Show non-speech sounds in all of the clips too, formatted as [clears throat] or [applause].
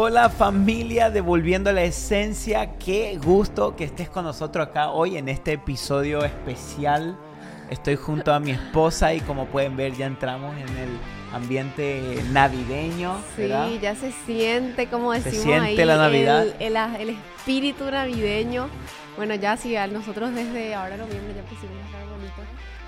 Hola familia, devolviendo la esencia. Qué gusto que estés con nosotros acá hoy en este episodio especial. Estoy junto a mi esposa y como pueden ver ya entramos en el ambiente navideño. Sí, ya se siente, como decimos se siente la Navidad. El, el, espíritu navideño. Bueno, ya sí, nosotros desde ahora noviembre ya pusimos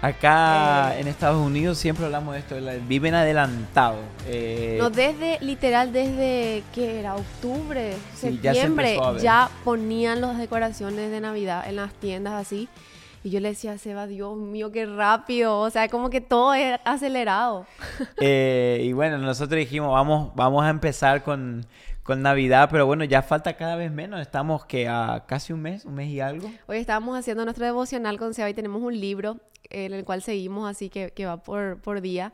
Acá eh, en Estados Unidos siempre hablamos de esto, viven adelantado. Eh, no, desde, literal, desde que era octubre, septiembre, ya, ponían las decoraciones de Navidad en las tiendas así. Y yo le decía a Seba, Dios mío, qué rápido. O sea, como que todo es acelerado. [laughs] Eh, y bueno, nosotros dijimos, vamos, vamos a empezar con, con Navidad, pero bueno, ya falta cada vez menos. Estamos que a casi un mes, un mes y algo. Hoy estábamos haciendo nuestro devocional con Seba y tenemos un libro en el cual seguimos así que, que va por, por día.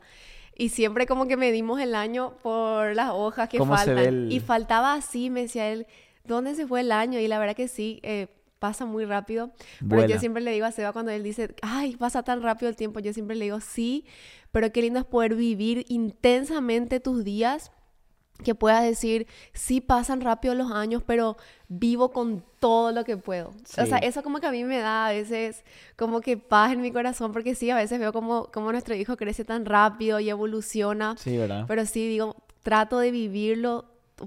Y siempre como que medimos el año por las hojas que faltan. Y faltaba así, me decía él, ¿dónde se fue el año? Y la verdad que sí, eh, pasa muy rápido. Pero yo siempre le digo a Seba cuando él dice, ay, pasa tan rápido el tiempo, yo siempre le digo, sí, pero qué lindo es poder vivir intensamente tus días que puedas decir, sí pasan rápido los años, pero vivo con todo lo que puedo. O sea, eso como que a mí me da a veces como que paz en mi corazón, porque sí, a veces veo como, como nuestro hijo crece tan rápido y evoluciona. Sí, ¿verdad? Pero sí, digo, trato de vivirlo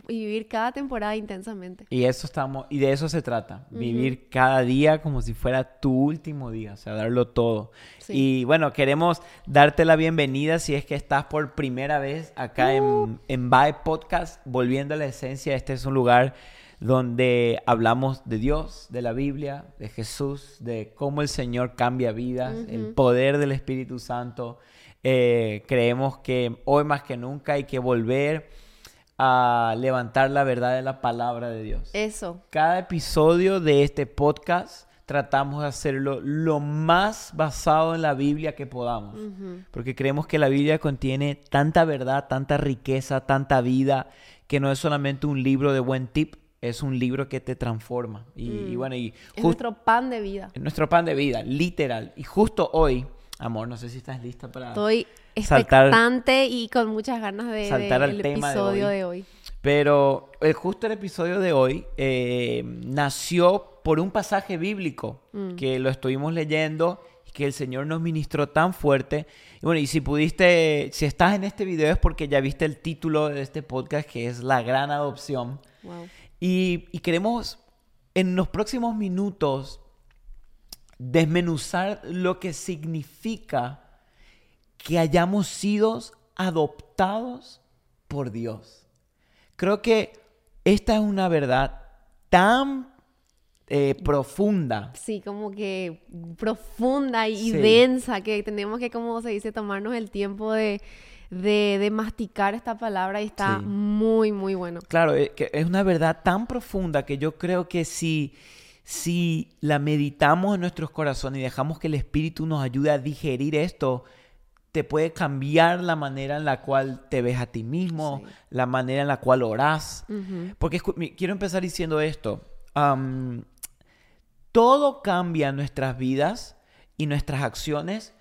y vivir cada temporada intensamente. Y eso estamos, y de eso se trata, vivir cada día como si fuera tu último día, o sea, darlo todo. Y bueno, queremos darte la bienvenida si es que estás por primera vez acá en, uh. en Bye Podcast, volviendo a la esencia, este es un lugar donde hablamos de Dios, de la Biblia, de Jesús, de cómo el Señor cambia vidas, el poder del Espíritu Santo. Eh, creemos que hoy más que nunca hay que volver a levantar la verdad de la palabra de Dios. Eso. Cada episodio de este podcast tratamos de hacerlo lo más basado en la Biblia que podamos, porque creemos que la Biblia contiene tanta verdad, tanta riqueza, tanta vida, que no es solamente un libro de buen tip, es un libro que te transforma. Y, mm. bueno, y es nuestro pan de vida. Es nuestro pan de vida, literal. Y justo hoy, amor, no sé si estás lista para Estoy expectante y con muchas ganas de saltar al tema episodio de hoy. Pero el, justo el episodio de hoy eh, nació por un pasaje bíblico mm. que lo estuvimos leyendo y que el Señor nos ministró tan fuerte. Y bueno, y si pudiste, si estás en este video es porque ya viste el título de este podcast que es La Gran Adopción. Y, y queremos en los próximos minutos desmenuzar lo que significa que hayamos sido adoptados por Dios. Creo que esta es una verdad tan eh, profunda. Sí, como que profunda y densa, que tenemos que, como se dice, tomarnos el tiempo de, masticar esta palabra y está muy, muy bueno. Claro, es, eh, que es una verdad tan profunda que yo creo que si, si la meditamos en nuestros corazones y dejamos que el Espíritu nos ayude a digerir esto, te puede cambiar la manera en la cual te ves a ti mismo, la manera en la cual oras. Porque quiero empezar diciendo esto. todo cambia en nuestras vidas y nuestras acciones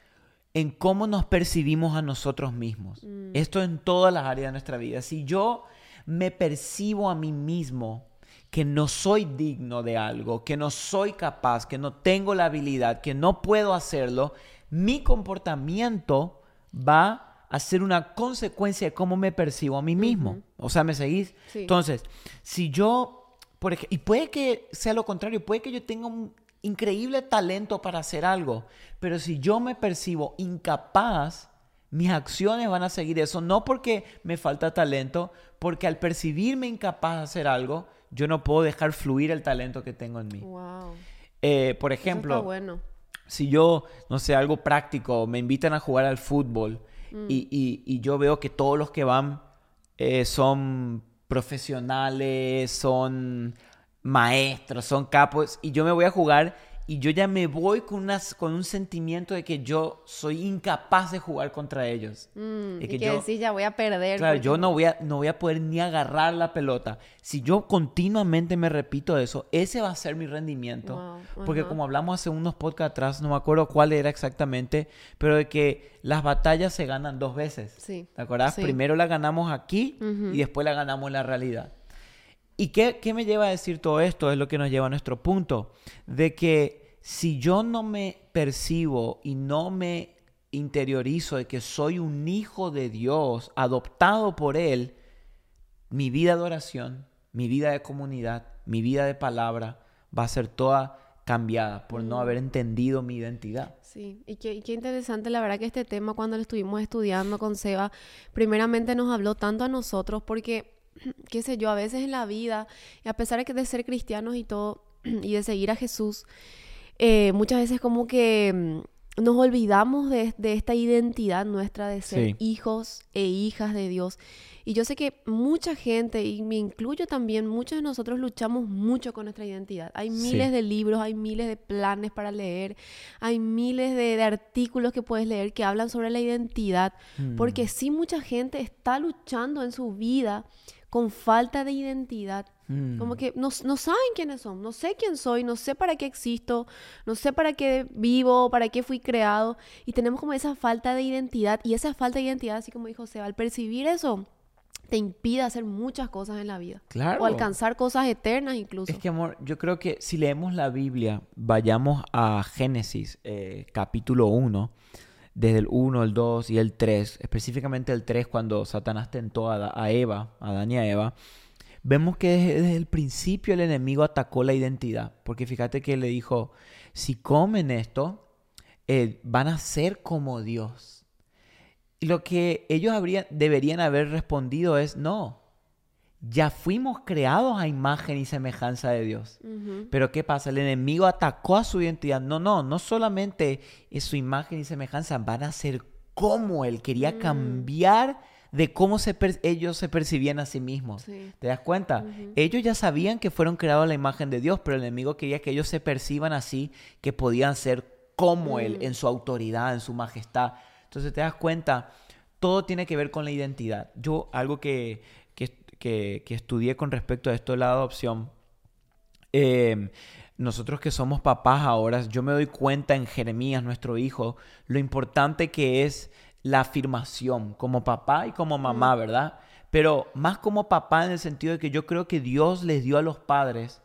en cómo nos percibimos a nosotros mismos. Mm. Esto en todas las áreas de nuestra vida. Si yo me percibo a mí mismo que no soy digno de algo, que no soy capaz, que no tengo la habilidad, que no puedo hacerlo, mi comportamiento va a ser una consecuencia de cómo me percibo a mí mismo. O sea, ¿me seguís? Entonces, si yo, por ejemplo, y puede que sea lo contrario, puede que yo tenga un increíble talento para hacer algo, pero si yo me percibo incapaz, mis acciones van a seguir eso, no porque me falta talento, porque al percibirme incapaz de hacer algo, yo no puedo dejar fluir el talento que tengo en mí. Wow. Eh, por ejemplo, bueno si yo, no sé, algo práctico, me invitan a jugar al fútbol mm. y, yo veo que todos los que van eh, son profesionales, son maestros, son capos, y yo me voy a jugar y yo ya me voy con, unas, con un sentimiento de que yo soy incapaz de jugar contra ellos. Mm, que y que decir, ya voy a perder. Claro, yo no voy, a, no voy a poder ni agarrar la pelota. Si yo continuamente me repito eso, ese va a ser mi rendimiento. Porque como hablamos hace unos podcasts atrás, no me acuerdo cuál era exactamente, pero de que las batallas se ganan dos veces. Sí. ¿Te acuerdas? Primero la ganamos aquí y después la ganamos en la realidad. ¿Y qué, qué me lleva a decir todo esto? Es lo que nos lleva a nuestro punto, de que si yo no me percibo y no me interiorizo de que soy un hijo de Dios, adoptado por Él, mi vida de oración, mi vida de comunidad, mi vida de palabra va a ser toda cambiada por no haber mm. entendido mi identidad. Sí, y qué, qué, interesante, la verdad que este tema cuando lo estuvimos estudiando con Seba, primeramente nos habló tanto a nosotros porque, [clears throat] qué sé yo, a veces en la vida, y a pesar de, de ser cristianos y todo, [clears throat] y de seguir a Jesús, eh, muchas veces como que mm, nos olvidamos de, esta identidad nuestra de ser hijos e hijas de Dios. Y yo sé que mucha gente, y me incluyo también, muchos de nosotros luchamos mucho con nuestra identidad. Hay miles de libros, hay miles de planes para leer, hay miles de, artículos que puedes leer que hablan sobre la identidad, mm. porque sí mucha gente está luchando en su vida con falta de identidad. Como mm. que no, no, saben quiénes son, no sé quién soy, no sé para qué existo, no sé para qué vivo, para qué fui creado. Y tenemos como esa falta de identidad. Y esa falta de identidad, así como dijo Seba, al percibir eso, te impide hacer muchas cosas en la vida. Claro. O alcanzar cosas eternas incluso. Es que, amor, yo creo que si leemos la Biblia, vayamos a Génesis, eh, capítulo 1 desde el 1, el 2 y el 3, específicamente el 3 cuando Satanás tentó a, Eva, a Adán Eva, vemos que desde, el principio el enemigo atacó la identidad, porque fíjate que le dijo, si comen esto, eh, van a ser como Dios. Y lo que ellos deberían haber respondido es, no, ya fuimos creados a imagen y semejanza de Dios. Pero ¿qué pasa? El enemigo atacó a su identidad. No, no, no solamente es su imagen y semejanza, van a ser como Él. Quería mm. cambiar de cómo se ellos se percibían a sí mismos. ¿Te das cuenta? Ellos ya sabían que fueron creados a la imagen de Dios, pero el enemigo quería que ellos se perciban así, que podían ser como Él, mm. en su autoridad, en su majestad. Entonces te das cuenta, todo tiene que ver con la identidad. Yo, algo que que, estudié con respecto a esto de la adopción, em, nosotros que somos papás ahora, yo me doy cuenta en Jeremías, nuestro hijo, lo importante que es la afirmación como papá y como mamá, ¿verdad? Pero más como papá en el sentido de que yo creo que Dios les dio a los padres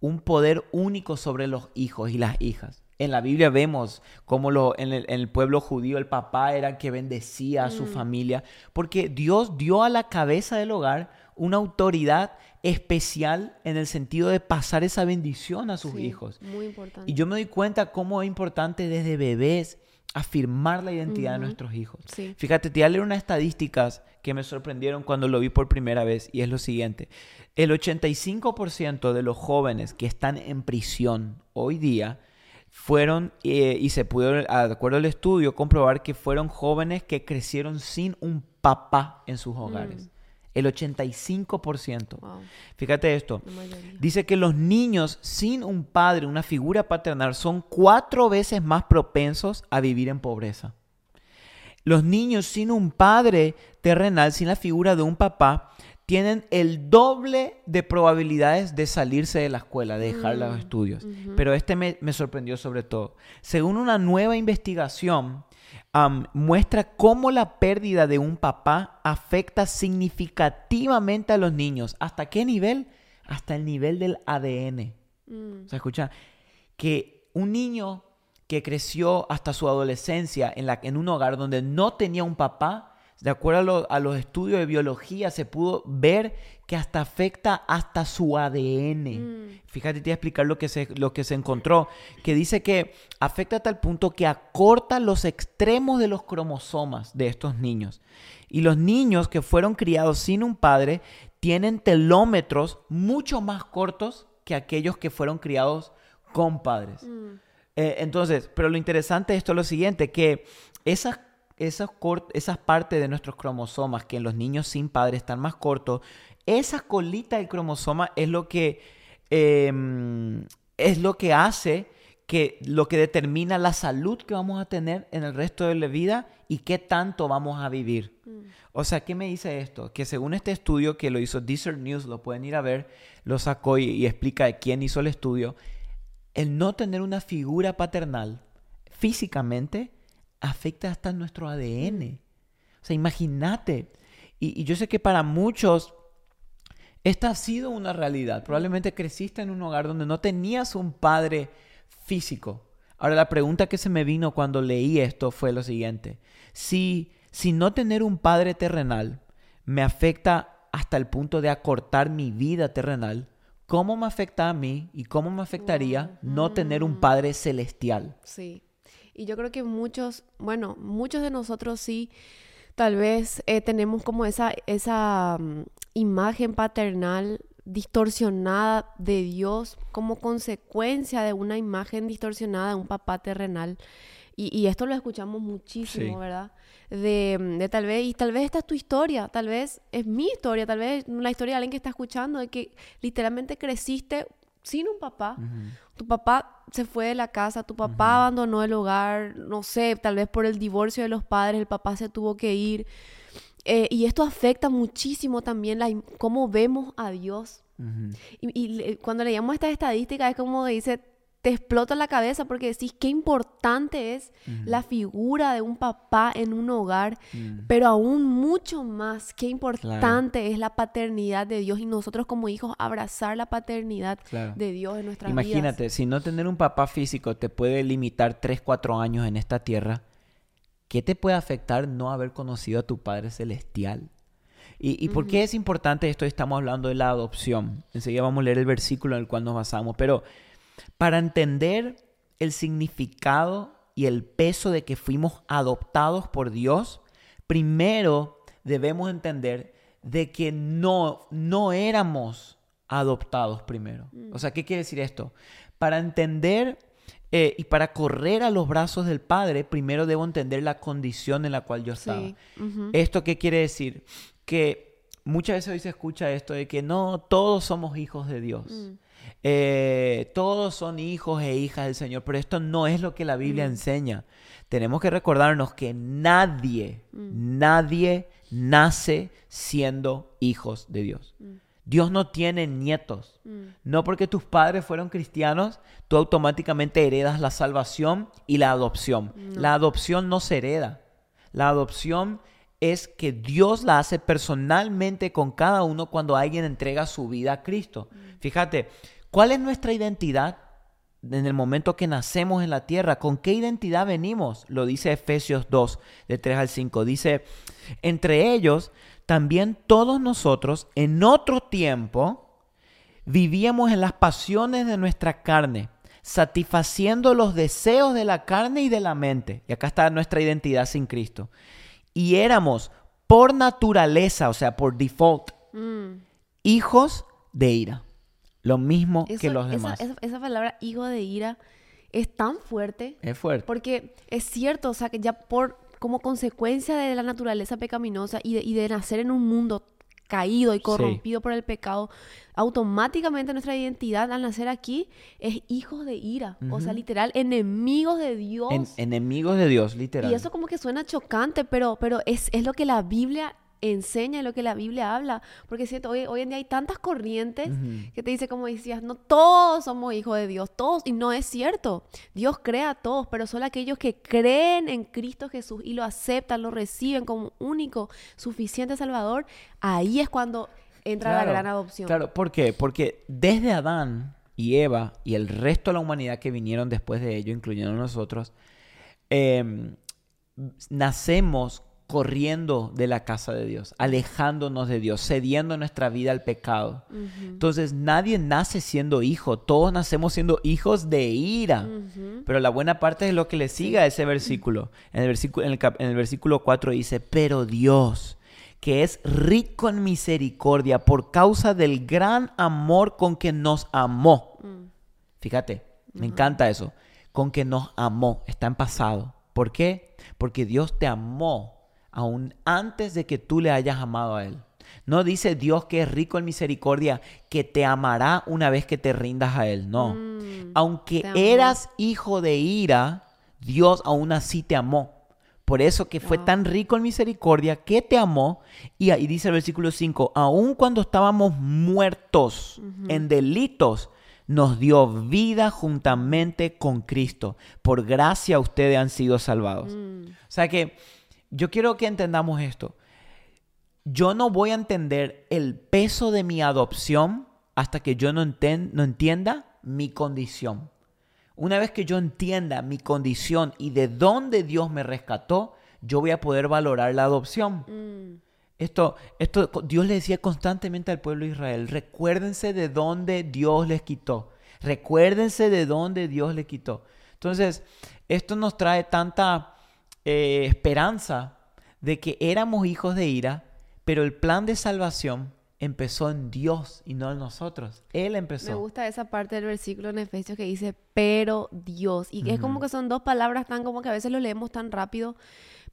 un poder único sobre los hijos y las hijas. En la Biblia vemos cómo lo, en, el, pueblo judío el papá era el que bendecía a su mm. familia, porque Dios dio a la cabeza del hogar una autoridad especial en el sentido de pasar esa bendición a sus hijos. Muy importante. Y yo me doy cuenta cómo es importante desde bebés afirmar la identidad de nuestros hijos. Fíjate, te voy a leer unas estadísticas que me sorprendieron cuando lo vi por primera vez y es lo siguiente. El 85% de los jóvenes que están en prisión hoy día fueron eh, y se pudo, de acuerdo al estudio, comprobar que fueron jóvenes que crecieron sin un papá en sus hogares. Mm. El 85%. Fíjate esto. Dice que los niños sin un padre, una figura paternal, son cuatro veces más propensos a vivir en pobreza. Los niños sin un padre terrenal, sin la figura de un papá, tienen el doble de probabilidades de salirse de la escuela, de dejar los mm, estudios. Pero este me, me sorprendió sobre todo. Según una nueva investigación, muestra cómo la pérdida de un papá afecta significativamente a los niños. ¿Hasta qué nivel? Hasta el nivel del ADN. Mm. O sea, escucha, que un niño que creció hasta su adolescencia en, la, en un hogar donde no tenía un papá, de acuerdo a, los estudios de biología, se pudo ver que hasta afecta hasta su ADN. Mm. Fíjate, te voy a explicar lo que, se, lo que se encontró, que dice que afecta a tal punto que acorta los extremos de los cromosomas de estos niños. Y los niños que fueron criados sin un padre tienen telómetros mucho más cortos que aquellos que fueron criados con padres. Mm. Eh, entonces, pero lo interesante de esto es lo siguiente, que esas esas, esas partes de nuestros cromosomas que en los niños sin padre están más cortos, esa colita del cromosoma es lo que, em, es lo que hace que lo que determina la salud que vamos a tener en el resto de la vida y qué tanto vamos a vivir. Mm. O sea, ¿qué me dice esto? Que según este estudio que lo hizo Desert News, lo pueden ir a ver, lo sacó y, y explica de quién hizo el estudio, el no tener una figura paternal físicamente afecta hasta nuestro ADN. O sea, imagínate. Y, yo sé que para muchos Esta ha sido una realidad. Probablemente creciste en un hogar donde no tenías un padre físico. Ahora la pregunta que se me vino cuando leí esto fue lo siguiente. Si, si no tener un padre terrenal me afecta hasta el punto de acortar mi vida terrenal, ¿cómo me afecta a mí y cómo me afectaría no tener un padre celestial? Sí. Y yo creo que muchos, bueno, muchos de nosotros sí, tal vez eh, tenemos como esa, esa mm, imagen paternal distorsionada de Dios como consecuencia de una imagen distorsionada de un papá terrenal. Y, esto lo escuchamos muchísimo, ¿verdad? De, de, tal vez, y tal vez esta es tu historia, tal vez es mi historia, tal vez la historia de alguien que está escuchando, de que literalmente creciste sin un papá. Tu papá se fue de la casa, tu papá abandonó el hogar, no sé, tal vez por el divorcio de los padres, el papá se tuvo que ir. Eh, y esto afecta muchísimo también la, cómo vemos a Dios. Y, cuando leíamos estas estadísticas es como dice, te explota la cabeza porque decís qué importante es la figura de un papá en un hogar, mm. pero aún mucho más, qué importante es la paternidad de Dios y nosotros como hijos abrazar la paternidad de Dios en nuestra vida. Imagínate, si no tener un papá físico te puede limitar 3, 4 años en esta tierra, ¿qué te puede afectar no haber conocido a tu Padre Celestial? ¿Y, por qué es importante esto? Estamos hablando de la adopción. Enseguida vamos a leer el versículo en el cual nos basamos, pero para entender el significado y el peso de que fuimos adoptados por Dios, primero debemos entender de que no, no éramos adoptados primero. Mm. O sea, ¿qué quiere decir esto? Para entender eh, y para correr a los brazos del Padre, primero debo entender la condición en la cual yo estaba. ¿Esto qué quiere decir? Que muchas veces hoy se escucha esto de que no, todos somos hijos de Dios. Mm. Eh, todos son hijos e hijas del Señor, pero esto no es lo que la Biblia mm. enseña. Tenemos que recordarnos que nadie, mm. nadie nace siendo hijos de Dios. Mm. Dios no tiene nietos. No porque tus padres fueron cristianos, tú automáticamente heredas la salvación y la adopción. La adopción no se hereda. La adopción es que Dios la hace personalmente con cada uno cuando alguien entrega su vida a Cristo. Fíjate, ¿Cuál es nuestra identidad en el momento que nacemos en la tierra? ¿Con qué identidad venimos? Lo dice Efesios 2, de 3 al 5. Dice, entre ellos, también todos nosotros en otro tiempo vivíamos en las pasiones de nuestra carne, satisfaciendo los deseos de la carne y de la mente. Y acá está nuestra identidad sin Cristo. Y éramos por naturaleza, o sea, por default, mm. hijos de ira. Lo mismo que los demás. Esa, palabra hijo de ira es tan fuerte. Es fuerte. Porque es cierto, o sea, que ya por como consecuencia de la naturaleza pecaminosa y de, y de nacer en un mundo caído y corrompido por el pecado, automáticamente nuestra identidad al nacer aquí es hijos de ira, o sea, literal, enemigos de Dios. enemigos de Dios, literal. Y eso como que suena chocante, pero, pero es, es lo que la Biblia enseña lo que la Biblia habla. Porque siento, hoy, hoy en día hay tantas corrientes que te dice, como decías, no todos somos hijos de Dios, todos, y no es cierto. Dios crea a todos, pero solo aquellos que creen en Cristo Jesús y lo aceptan, lo reciben como único, suficiente Salvador, ahí es cuando entra la gran adopción. Claro, ¿por qué? Porque desde Adán y Eva y el resto de la humanidad que vinieron después de ello, incluyendo nosotros, em, nacemos corriendo de la casa de Dios, alejándonos de Dios, cediendo nuestra vida al pecado. Entonces nadie nace siendo hijo, todos nacemos siendo hijos de ira. Pero la buena parte es lo que le sigue a ese versículo. En el versículo, en el, versículo 4 dice, pero Dios, que es rico en misericordia por causa del gran amor con que nos amó. Mm. Fíjate, me encanta eso, con que nos amó, está en pasado. ¿Por qué? Porque Dios te amó aún antes de que tú le hayas amado a Él. No dice Dios que es rico en misericordia, que te amará una vez que te rindas a Él. No. Mm, Aunque eras hijo de ira, Dios aún así te amó. Por eso que fue tan rico en misericordia que te amó. Y ahí dice el versículo 5, aun cuando estábamos muertos en delitos, nos dio vida juntamente con Cristo. Por gracia ustedes han sido salvados. Mm. O sea que yo quiero que entendamos esto. yo no voy a entender el peso de mi adopción hasta que yo no, no entienda mi condición. Una vez que yo entienda mi condición y de dónde Dios me rescató, yo voy a poder valorar la adopción. Mm. Esto, esto, Dios le decía constantemente al pueblo de Israel, recuérdense de dónde Dios les quitó. Recuérdense de dónde Dios les quitó. Entonces, esto nos trae tanta eh, esperanza de que éramos hijos de ira, pero el plan de salvación empezó en Dios y no en nosotros. Él empezó. Me gusta esa parte del versículo en Efesios que dice, pero Dios. Y es como que son dos palabras tan como que a veces lo leemos tan rápido,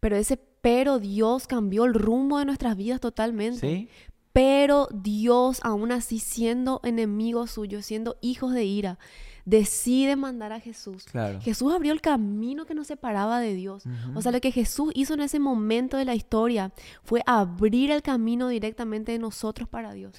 pero ese pero Dios cambió el rumbo de nuestras vidas totalmente. ¿Sí? Pero Dios, aún así siendo enemigos suyos, siendo hijos de ira, decide mandar a Jesús. Jesús abrió el camino que nos separaba de Dios. O sea, lo que Jesús hizo en ese momento de la historia fue abrir el camino directamente de nosotros para Dios.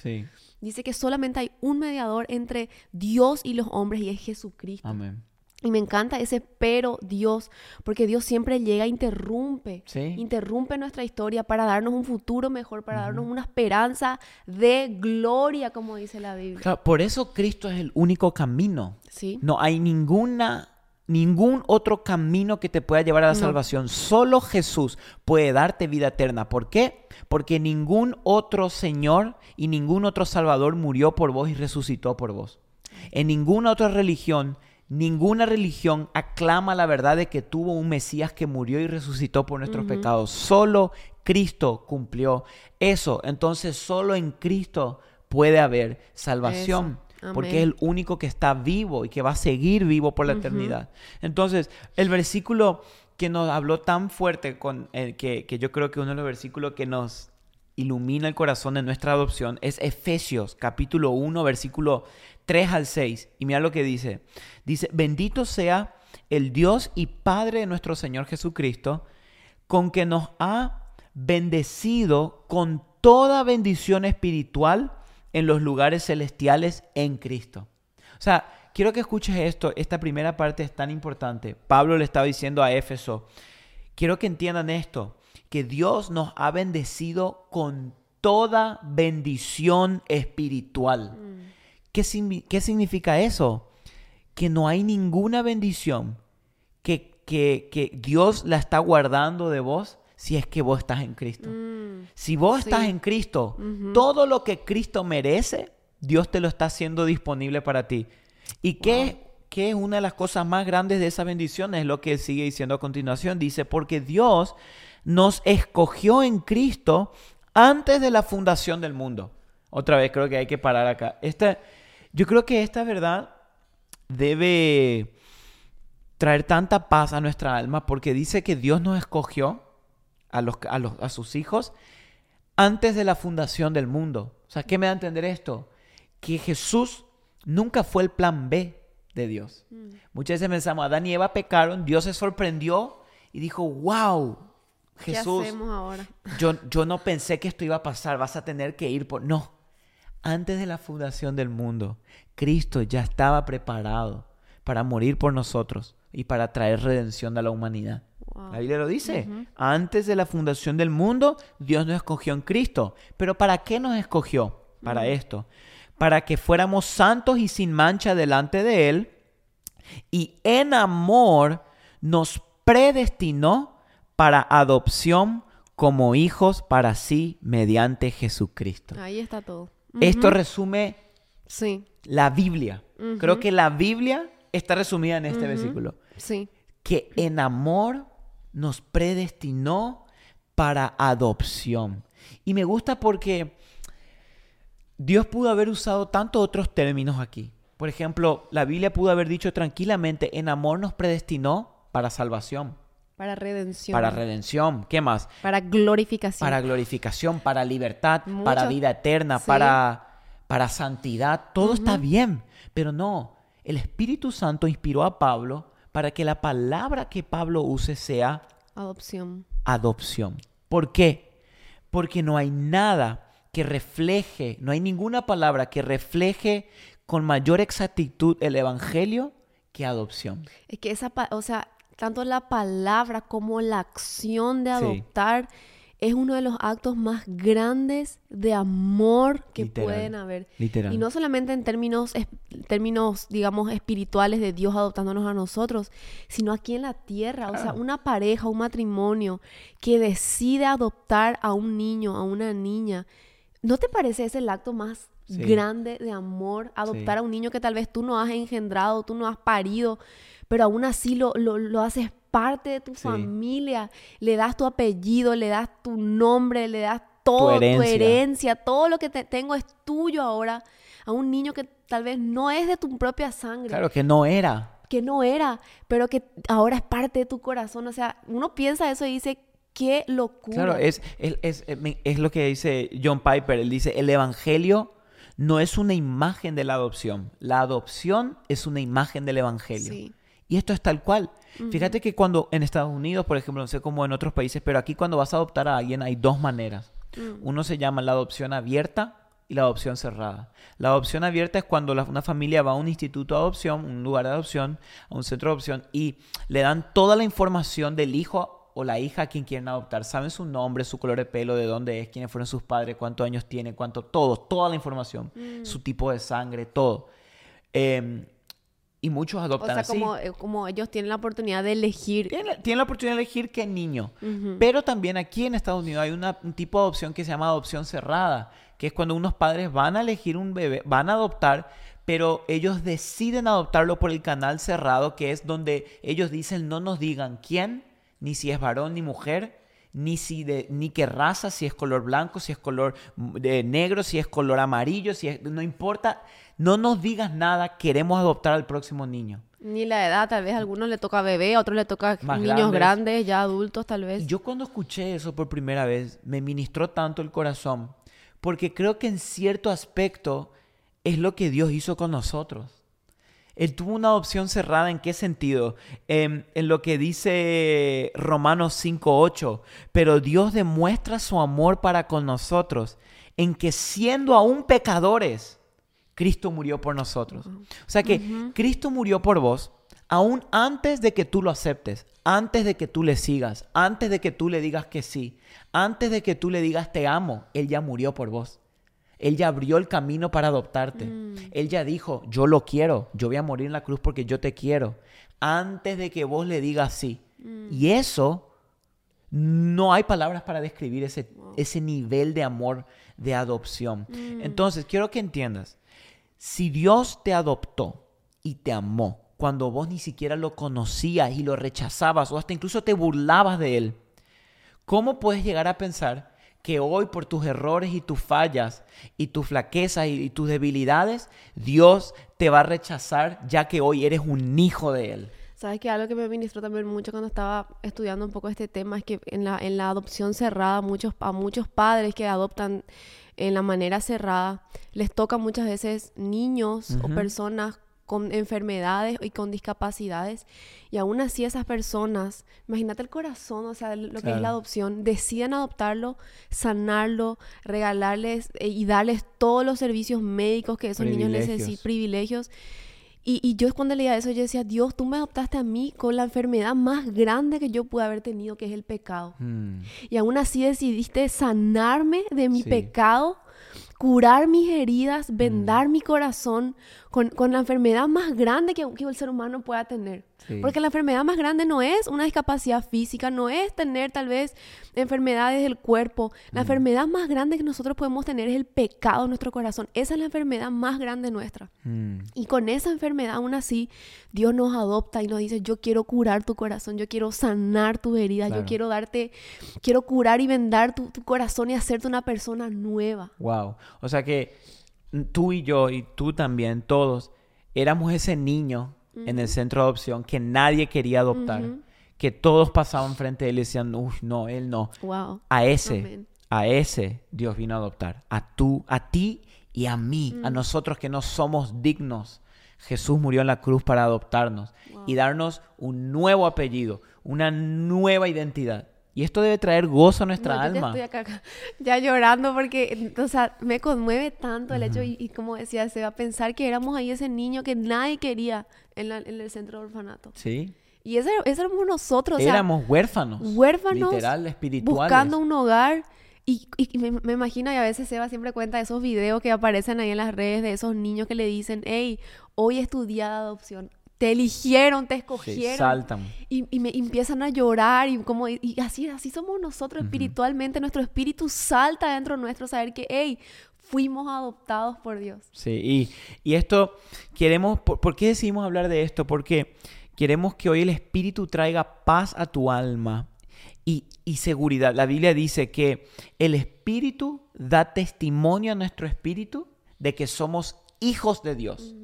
Dice que solamente hay un mediador entre Dios y los hombres y es Jesucristo. Amén. Y me encanta ese pero Dios, porque Dios siempre llega, interrumpe, interrumpe nuestra historia para darnos un futuro mejor, para darnos una esperanza de gloria, como dice la Biblia. por eso Cristo es el único camino. ¿Sí? No hay ninguna, ningún otro camino que te pueda llevar a la salvación. Solo Jesús puede darte vida eterna. ¿Por qué? Porque ningún otro Señor y ningún otro Salvador murió por vos y resucitó por vos. En ninguna otra religión Ninguna religión aclama la verdad de que tuvo un Mesías que murió y resucitó por nuestros pecados. Solo Cristo cumplió eso. Entonces solo en Cristo puede haber salvación. Porque es el único que está vivo y que va a seguir vivo por la eternidad. Entonces, el versículo que nos habló tan fuerte, con, el que, que yo creo que uno de los versículos que nos ilumina el corazón de nuestra adopción es Efesios capítulo 1, versículo 3 al 6. Y mira lo que dice. Dice, bendito sea el Dios y Padre de nuestro Señor Jesucristo, con que nos ha bendecido con toda bendición espiritual en los lugares celestiales en Cristo. O sea, quiero que escuches esto, esta primera parte es tan importante. Pablo le estaba diciendo a Éfeso, quiero que entiendan esto, que Dios nos ha bendecido con toda bendición espiritual. Mm. ¿Qué, significa eso? Que no hay ninguna bendición que, que, Dios la está guardando de vos si es que vos estás en Cristo. Mm, si vos estás en Cristo, todo lo que Cristo merece, Dios te lo está haciendo disponible para ti. ¿Y qué, qué es una de las cosas más grandes de esa bendición? Es lo que sigue diciendo a continuación. Dice, porque Dios nos escogió en Cristo antes de la fundación del mundo. Otra vez creo que hay que parar acá. Esta, yo creo que esta verdad debe traer tanta paz a nuestra alma porque dice que Dios nos escogió a, los, a, los, a sus hijos antes de la fundación del mundo. O sea, ¿qué me da a entender esto? Que Jesús nunca fue el plan B de Dios. Mm. Muchas veces pensamos, Adán y Eva pecaron, Dios se sorprendió y dijo, wow, Jesús, ¿Qué hacemos ahora? Yo, yo no pensé que esto iba a pasar, vas a tener que ir por... No, antes de la fundación del mundo, Cristo ya estaba preparado para morir por nosotros y para traer redención a la humanidad. La Biblia lo dice. Antes de la fundación del mundo, Dios nos escogió en Cristo. Pero ¿para qué nos escogió? Para esto. Para que fuéramos santos y sin mancha delante de Él. Y en amor nos predestinó para adopción como hijos para sí mediante Jesucristo. Ahí está todo. Esto resume sí. la Biblia. Creo que la Biblia está resumida en este versículo. Sí. Que en amor nos predestinó para adopción. Y me gusta porque Dios pudo haber usado tantos otros términos aquí. Por ejemplo, la Biblia pudo haber dicho tranquilamente, en amor nos predestinó para salvación. Para redención. Para redención. ¿Qué más? Para glorificación. Para glorificación, para libertad, para vida eterna, para, para santidad. Todo está bien. Pero no, el Espíritu Santo inspiró a Pablo para que la palabra que Pablo use sea adopción. Adopción. ¿Por qué? Porque no hay nada que refleje, no hay ninguna palabra que refleje con mayor exactitud el Evangelio que adopción. Es que esa, o sea, tanto la palabra como la acción de adoptar es uno de los actos más grandes de amor que pueden haber. Literal. Y no solamente en términos, términos, digamos, espirituales de Dios adoptándonos a nosotros, sino aquí en la tierra. O sea, una pareja, un matrimonio que decide adoptar a un niño, a una niña. ¿No te parece ese el acto más grande de amor? Adoptar a un niño que tal vez tú no has engendrado, tú no has parido, pero aún así lo, lo, lo haces parte de tu familia, le das tu apellido, le das tu nombre, le das todo, tu herencia, todo lo que te tengo es tuyo ahora a un niño que tal vez no es de tu propia sangre. Claro, que no era. Que no era, pero que ahora es parte de tu corazón. O sea, uno piensa eso y dice, qué locura. Claro, es, es, es, lo que dice John Piper. Él dice, el Evangelio no es una imagen de la adopción. La adopción es una imagen del Evangelio. Sí. Y esto es tal cual. Fíjate que cuando en Estados Unidos, por ejemplo, no sé cómo en otros países, pero aquí cuando vas a adoptar a alguien hay dos maneras. Mm. Uno se llama la adopción abierta y la adopción cerrada. La adopción abierta es cuando una familia va a un instituto de adopción, un lugar de adopción, a un centro de adopción y le dan toda la información del hijo o la hija a quien quieren adoptar. Saben su nombre, su color de pelo, de dónde es, quiénes fueron sus padres, cuántos años tiene, cuánto, todo, toda la información, mm. su tipo de sangre, todo. Eh, y muchos adoptan o sea, Como, eh, como ellos tienen la oportunidad de elegir. Tienen, la oportunidad de elegir qué niño. Pero también aquí en Estados Unidos hay un tipo de adopción que se llama adopción cerrada, que es cuando unos padres van a elegir un bebé, van a adoptar, pero ellos deciden adoptarlo por el canal cerrado, que es donde ellos dicen no nos digan quién, ni si es varón ni mujer, ni si de, ni qué raza, si es color blanco, si es color de negro, si es color amarillo, si es, no importa no nos digas nada, queremos adoptar al próximo niño. Ni la edad, tal vez a algunos le toca bebé, a otros le toca niños grandes. ya adultos tal vez. Yo cuando escuché eso por primera vez, me ministró tanto el corazón, porque creo que en cierto aspecto es lo que Dios hizo con nosotros. Él tuvo una adopción cerrada, ¿en qué sentido? Em, en lo que dice Romanos 5.8, pero Dios demuestra su amor para con nosotros, en que siendo aún pecadores, Cristo murió por nosotros. O sea que Cristo murió por vos aún antes de que tú lo aceptes, antes de que tú le sigas, antes de que tú le digas que sí, antes de que tú le digas te amo, Él ya murió por vos. Él ya abrió el camino para adoptarte. Mm. Él ya dijo, yo lo quiero, yo voy a morir en la cruz porque yo te quiero, antes de que vos le digas sí. Mm. Y eso, no hay palabras para describir ese, ese nivel de amor de adopción. Mm. Entonces, quiero que entiendas, si Dios te adoptó y te amó cuando vos ni siquiera lo conocías y lo rechazabas o hasta incluso te burlabas de él, ¿cómo puedes llegar a pensar que hoy por tus errores y tus fallas y tus flaquezas y, tus debilidades, Dios te va a rechazar ya que hoy eres un hijo de Él? Sabes que algo que me ministró también mucho cuando estaba estudiando un poco este tema es que en la, en la adopción cerrada muchos, a muchos padres que adoptan en la manera cerrada, les toca muchas veces niños o personas con enfermedades y con discapacidades. Y aún así esas personas, imagínate el corazón, o sea, lo que es la adopción, deciden adoptarlo, sanarlo, regalarles eh, y darles todos los servicios médicos que esos niños necesitan, privilegios. Y, y, yo cuando leía eso, yo decía, Dios, tú me adoptaste a mí con la enfermedad más grande que yo pude haber tenido, que es el pecado. Hmm. Y aún así decidiste sanarme de mi pecado curar mis heridas, vendar mm. mi corazón con, la enfermedad más grande que, que el ser humano pueda tener. Porque la enfermedad más grande no es una discapacidad física, no es tener tal vez enfermedades del cuerpo. La mm. enfermedad más grande que nosotros podemos tener es el pecado en nuestro corazón. Esa es la enfermedad más grande nuestra. Mm. Y con esa enfermedad aún así, Dios nos adopta y nos dice, yo quiero curar tu corazón, yo quiero sanar tu herida, yo quiero darte, quiero curar y vendar tu, tu corazón y hacerte una persona nueva. Wow. O sea que tú y yo y tú también, todos, éramos ese niño en el centro de adopción que nadie quería adoptar, que todos pasaban frente a él y decían, uff, no, él no. A ese, a ese Dios vino a adoptar, a tú, a ti y a mí, a nosotros que no somos dignos. Jesús murió en la cruz para adoptarnos y darnos un nuevo apellido, una nueva identidad. Y esto debe traer gozo a nuestra alma. Ya estoy acá, [laughs] ya llorando porque, o sea, me conmueve tanto el hecho y, como decía, se va a pensar que éramos ahí ese niño que nadie quería en, el centro de orfanato. Sí. Y ese, éramos nosotros. Éramos huérfanos. Huérfanos. Literal, espirituales. Buscando un hogar. Y, me, me, imagino, y a veces Seba siempre cuenta esos videos que aparecen ahí en las redes de esos niños que le dicen, hey, hoy es tu día de adopción, te eligieron, te escogieron. saltan. Y, y, me empiezan a llorar y como y así, así somos nosotros espiritualmente, nuestro espíritu salta dentro nuestro, saber que, hey, fuimos adoptados por Dios. Sí, y, esto queremos, por, qué decidimos hablar de esto? Porque queremos que hoy el espíritu traiga paz a tu alma y, y seguridad. La Biblia dice que el espíritu da testimonio a nuestro espíritu de que somos hijos de Dios.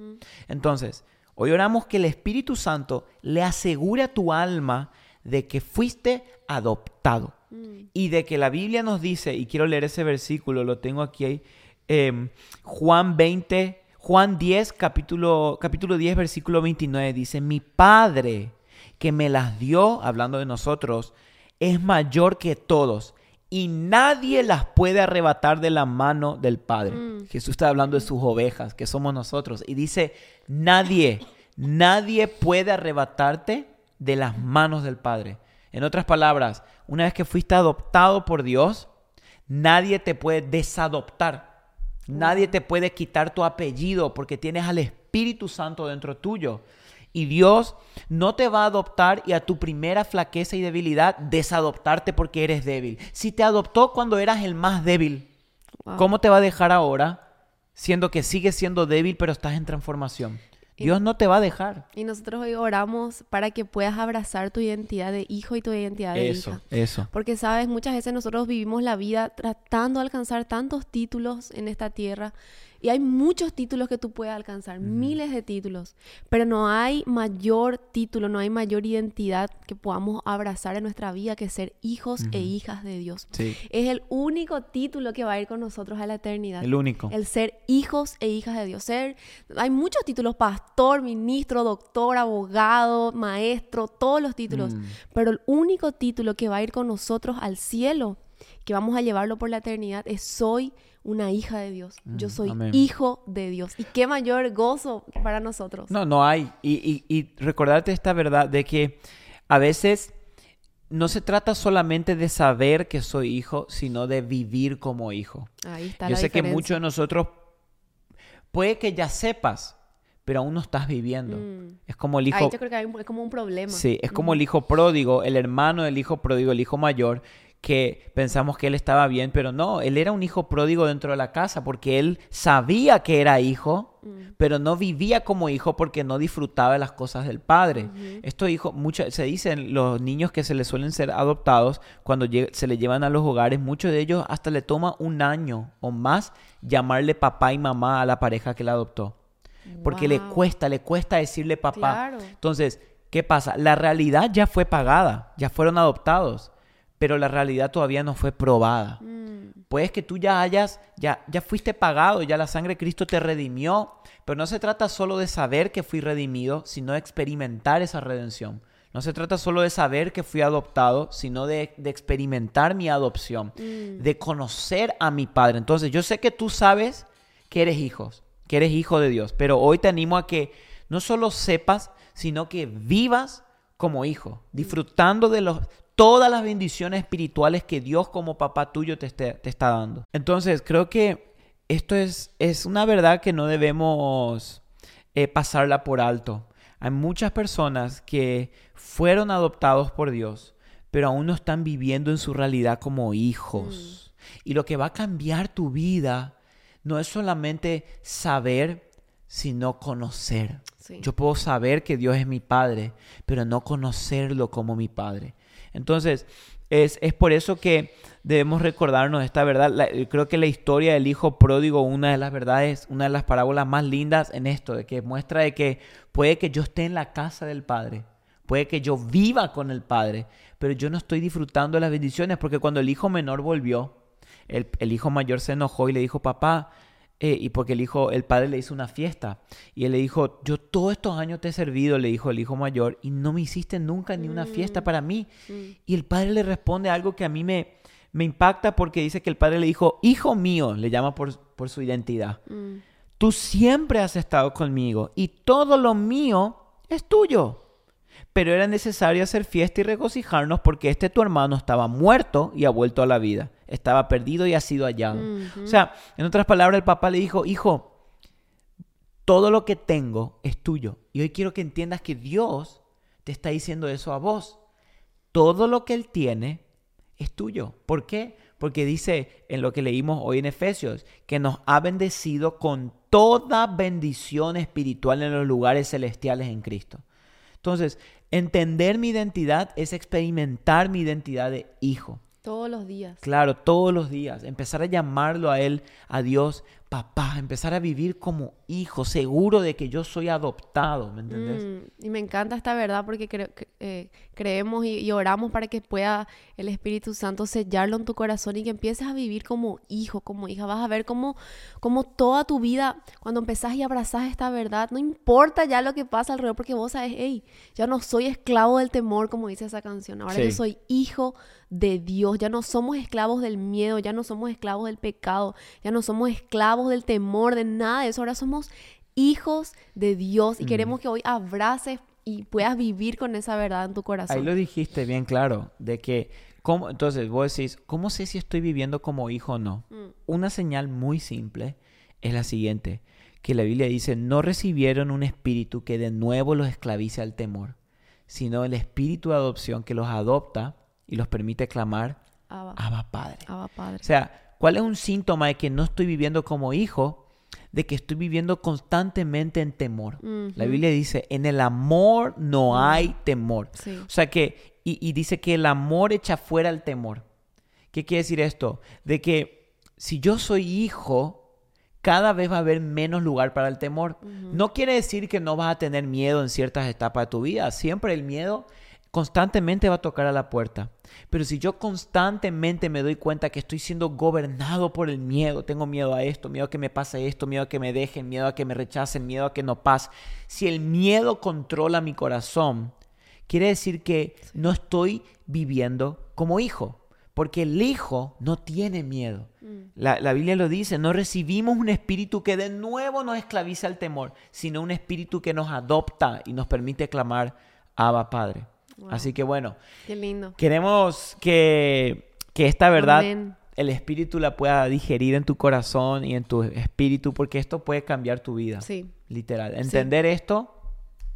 Entonces, Hoy oramos que el Espíritu Santo le asegure a tu alma de que fuiste adoptado mm. y de que la Biblia nos dice, y quiero leer ese versículo, lo tengo aquí, eh, Juan 20, Juan 10, capítulo, capítulo 10, versículo 29, dice, mi Padre que me las dio, hablando de nosotros, es mayor que todos y nadie las puede arrebatar de la mano del Padre. Mm. Jesús está hablando de sus ovejas, que somos nosotros, y dice, nadie, nadie puede arrebatarte de las manos del Padre. En otras palabras, una vez que fuiste adoptado por Dios, nadie te puede desadoptar. Nadie te puede quitar tu apellido porque tienes al Espíritu Santo dentro tuyo. Y Dios no te va a adoptar y a tu primera flaqueza y debilidad desadoptarte porque eres débil. Si te adoptó cuando eras el más débil, ¿cómo te va a dejar ahora siendo que sigues siendo débil pero estás en transformación? Dios no te va a dejar. Y nosotros hoy oramos para que puedas abrazar tu identidad de hijo y tu identidad de eso, Eso, Porque sabes, muchas veces nosotros vivimos la vida tratando de alcanzar tantos títulos en esta tierra y hay muchos títulos que tú puedes alcanzar, miles de títulos, pero no hay mayor título, no hay mayor identidad que podamos abrazar en nuestra vida que ser hijos e hijas de Dios. Es el único título que va a ir con nosotros a la eternidad. El único. El ser hijos e hijas de Dios. Ser, hay muchos títulos, pastor, ministro, doctor, abogado, maestro, todos los títulos, mm. pero el único título que va a ir con nosotros al cielo, que vamos a llevarlo por la eternidad, es soy una hija de Dios. Yo mm, soy hijo de Dios. Y qué mayor gozo para nosotros. No, no hay. Y, y, recordarte esta verdad de que a veces no se trata solamente de saber que soy hijo, sino de vivir como hijo. Ahí está Yo sé que muchos de nosotros puede que ya sepas, pero aún no estás viviendo. Mm. Es como el hijo. Ahí yo creo que hay es como un problema. Sí, es como el hijo pródigo, el hermano del hijo pródigo, el hijo mayor, que pensamos que él estaba bien, pero no, él era un hijo pródigo dentro de la casa porque él sabía que era hijo, mm. pero no vivía como hijo porque no disfrutaba de las cosas del padre. Estos hijos, se dicen los niños que se les suelen ser adoptados cuando se le llevan a los hogares, muchos de ellos hasta le toma un año o más llamarle papá y mamá a la pareja que la adoptó. Porque le cuesta, le cuesta decirle papá. Entonces, ¿qué pasa? La realidad ya fue pagada, ya fueron adoptados pero la realidad todavía no fue probada. Mm. Puedes que tú ya hayas, ya, ya fuiste pagado, ya la sangre de Cristo te redimió, pero no se trata solo de saber que fui redimido, sino de experimentar esa redención. No se trata solo de saber que fui adoptado, sino de, experimentar mi adopción, mm. de conocer a mi Padre. Entonces, yo sé que tú sabes que eres hijo, que eres hijo de Dios, pero hoy te animo a que no solo sepas, sino que vivas como hijo, disfrutando de los, todas las bendiciones espirituales que Dios como papá tuyo te, te está dando. Entonces, creo que esto es, es una verdad que no debemos eh, pasarla por alto. Hay muchas personas que fueron adoptados por Dios, pero aún no están viviendo en su realidad como hijos. Mm. Y lo que va a cambiar tu vida no es solamente saber, sino conocer. Yo puedo saber que Dios es mi Padre, pero no conocerlo como mi Padre. Entonces, es, por eso que debemos recordarnos esta verdad. creo que la historia del hijo pródigo, una de las verdades, una de las parábolas más lindas en esto, de que muestra de que puede que yo esté en la casa del Padre, puede que yo viva con el Padre, pero yo no estoy disfrutando de las bendiciones, porque cuando el hijo menor volvió, el, el hijo mayor se enojó y le dijo, papá, eh, y porque el hijo, el padre le hizo una fiesta. Y él le dijo, yo todos estos años te he servido, le dijo el hijo mayor, y no me hiciste nunca ni una fiesta mm, para mí. Y el padre le responde algo que a mí me, me impacta porque dice que el padre le dijo, hijo mío, le llama por, por su identidad. Mm. Tú siempre has estado conmigo y todo lo mío es tuyo. Pero era necesario hacer fiesta y regocijarnos porque este tu hermano estaba muerto y ha vuelto a la vida. Estaba perdido y ha sido hallado. O sea, en otras palabras, el papá le dijo, hijo, todo lo que tengo es tuyo. Y hoy quiero que entiendas que Dios te está diciendo eso a vos. Todo lo que Él tiene es tuyo. ¿Por qué? Porque dice en lo que leímos hoy en Efesios, que nos ha bendecido con toda bendición espiritual en los lugares celestiales en Cristo. Entonces, entender mi identidad es experimentar mi identidad de hijo. Todos los días. Claro, todos los días. Empezar a llamarlo a Él, a Dios, papá, empezar a vivir como hijo, seguro de que yo soy adoptado, ¿me entendés? Mm, y me encanta esta verdad porque eh, creemos y, oramos para que pueda el Espíritu Santo sellarlo en tu corazón y que empieces a vivir como hijo, como hija. Vas a ver cómo, cómo toda tu vida, cuando empezás y abrazás esta verdad, no importa ya lo que pasa alrededor, porque vos sabes, hey, ya no soy esclavo del temor, como dice esa canción, ahora yo soy hijo de Dios, ya no somos esclavos del miedo, ya no somos esclavos del pecado, ya no somos esclavos del temor, de nada de eso. Ahora somos hijos de Dios y mm. queremos que hoy abraces y puedas vivir con esa verdad en tu corazón. Ahí lo dijiste bien claro, de que, ¿cómo? entonces vos decís, ¿cómo sé si estoy viviendo como hijo o no? Mm. Una señal muy simple es la siguiente, que la Biblia dice, no recibieron un espíritu que de nuevo los esclavice al temor, sino el espíritu de adopción que los adopta y los permite clamar, Abba, Padre. Abba Padre. O sea, ¿Cuál es un síntoma de que no estoy viviendo como hijo? De que estoy viviendo constantemente en temor. La Biblia dice, en el amor no hay temor. O sea que, y, dice que el amor echa fuera el temor. ¿Qué quiere decir esto? De que si yo soy hijo, cada vez va a haber menos lugar para el temor. No quiere decir que no vas a tener miedo en ciertas etapas de tu vida. Siempre el miedo constantemente va a tocar a la puerta. Pero si yo constantemente me doy cuenta que estoy siendo gobernado por el miedo, tengo miedo a esto, miedo a que me pase esto, miedo a que me dejen, miedo a que me rechacen, miedo a que no pase, si el miedo controla mi corazón, quiere decir que no estoy viviendo como hijo. Porque el hijo no tiene miedo. Mm. La, la, Biblia lo dice, no recibimos un espíritu que de nuevo nos esclaviza al temor, sino un espíritu que nos adopta y nos permite clamar, Abba Padre. Así que bueno. Qué lindo. Queremos que, esta verdad, el espíritu la pueda digerir en tu corazón y en tu espíritu, porque esto puede cambiar tu vida. Sí. Literal. Entender esto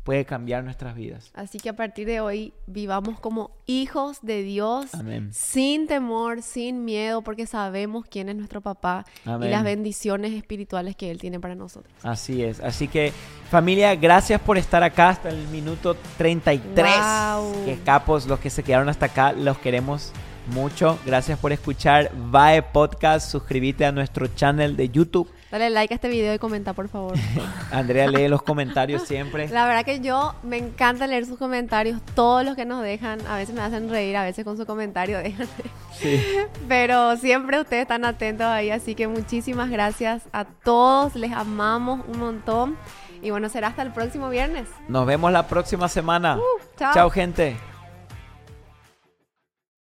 puede cambiar nuestras vidas. Así que a partir de hoy vivamos como hijos de Dios, sin temor, sin miedo, porque sabemos quién es nuestro papá y las bendiciones espirituales que Él tiene para nosotros. Así es. Así que familia, gracias por estar acá hasta el minuto 33. Wow. Que capos, los que se quedaron hasta acá, los queremos mucho. Gracias por escuchar VAE Podcast. Suscríbete a nuestro channel de YouTube Dale like a este video y comenta, por favor. [laughs] Andrea lee los comentarios siempre. La verdad que yo me encanta leer sus comentarios, todos los que nos dejan. A veces me hacen reír, a veces con su comentario [laughs] Sí. Pero siempre ustedes están atentos ahí, así que muchísimas gracias a todos. Les amamos un montón. Y bueno, será hasta el próximo viernes. Nos vemos la próxima semana. Uh, chao. Chao, gente.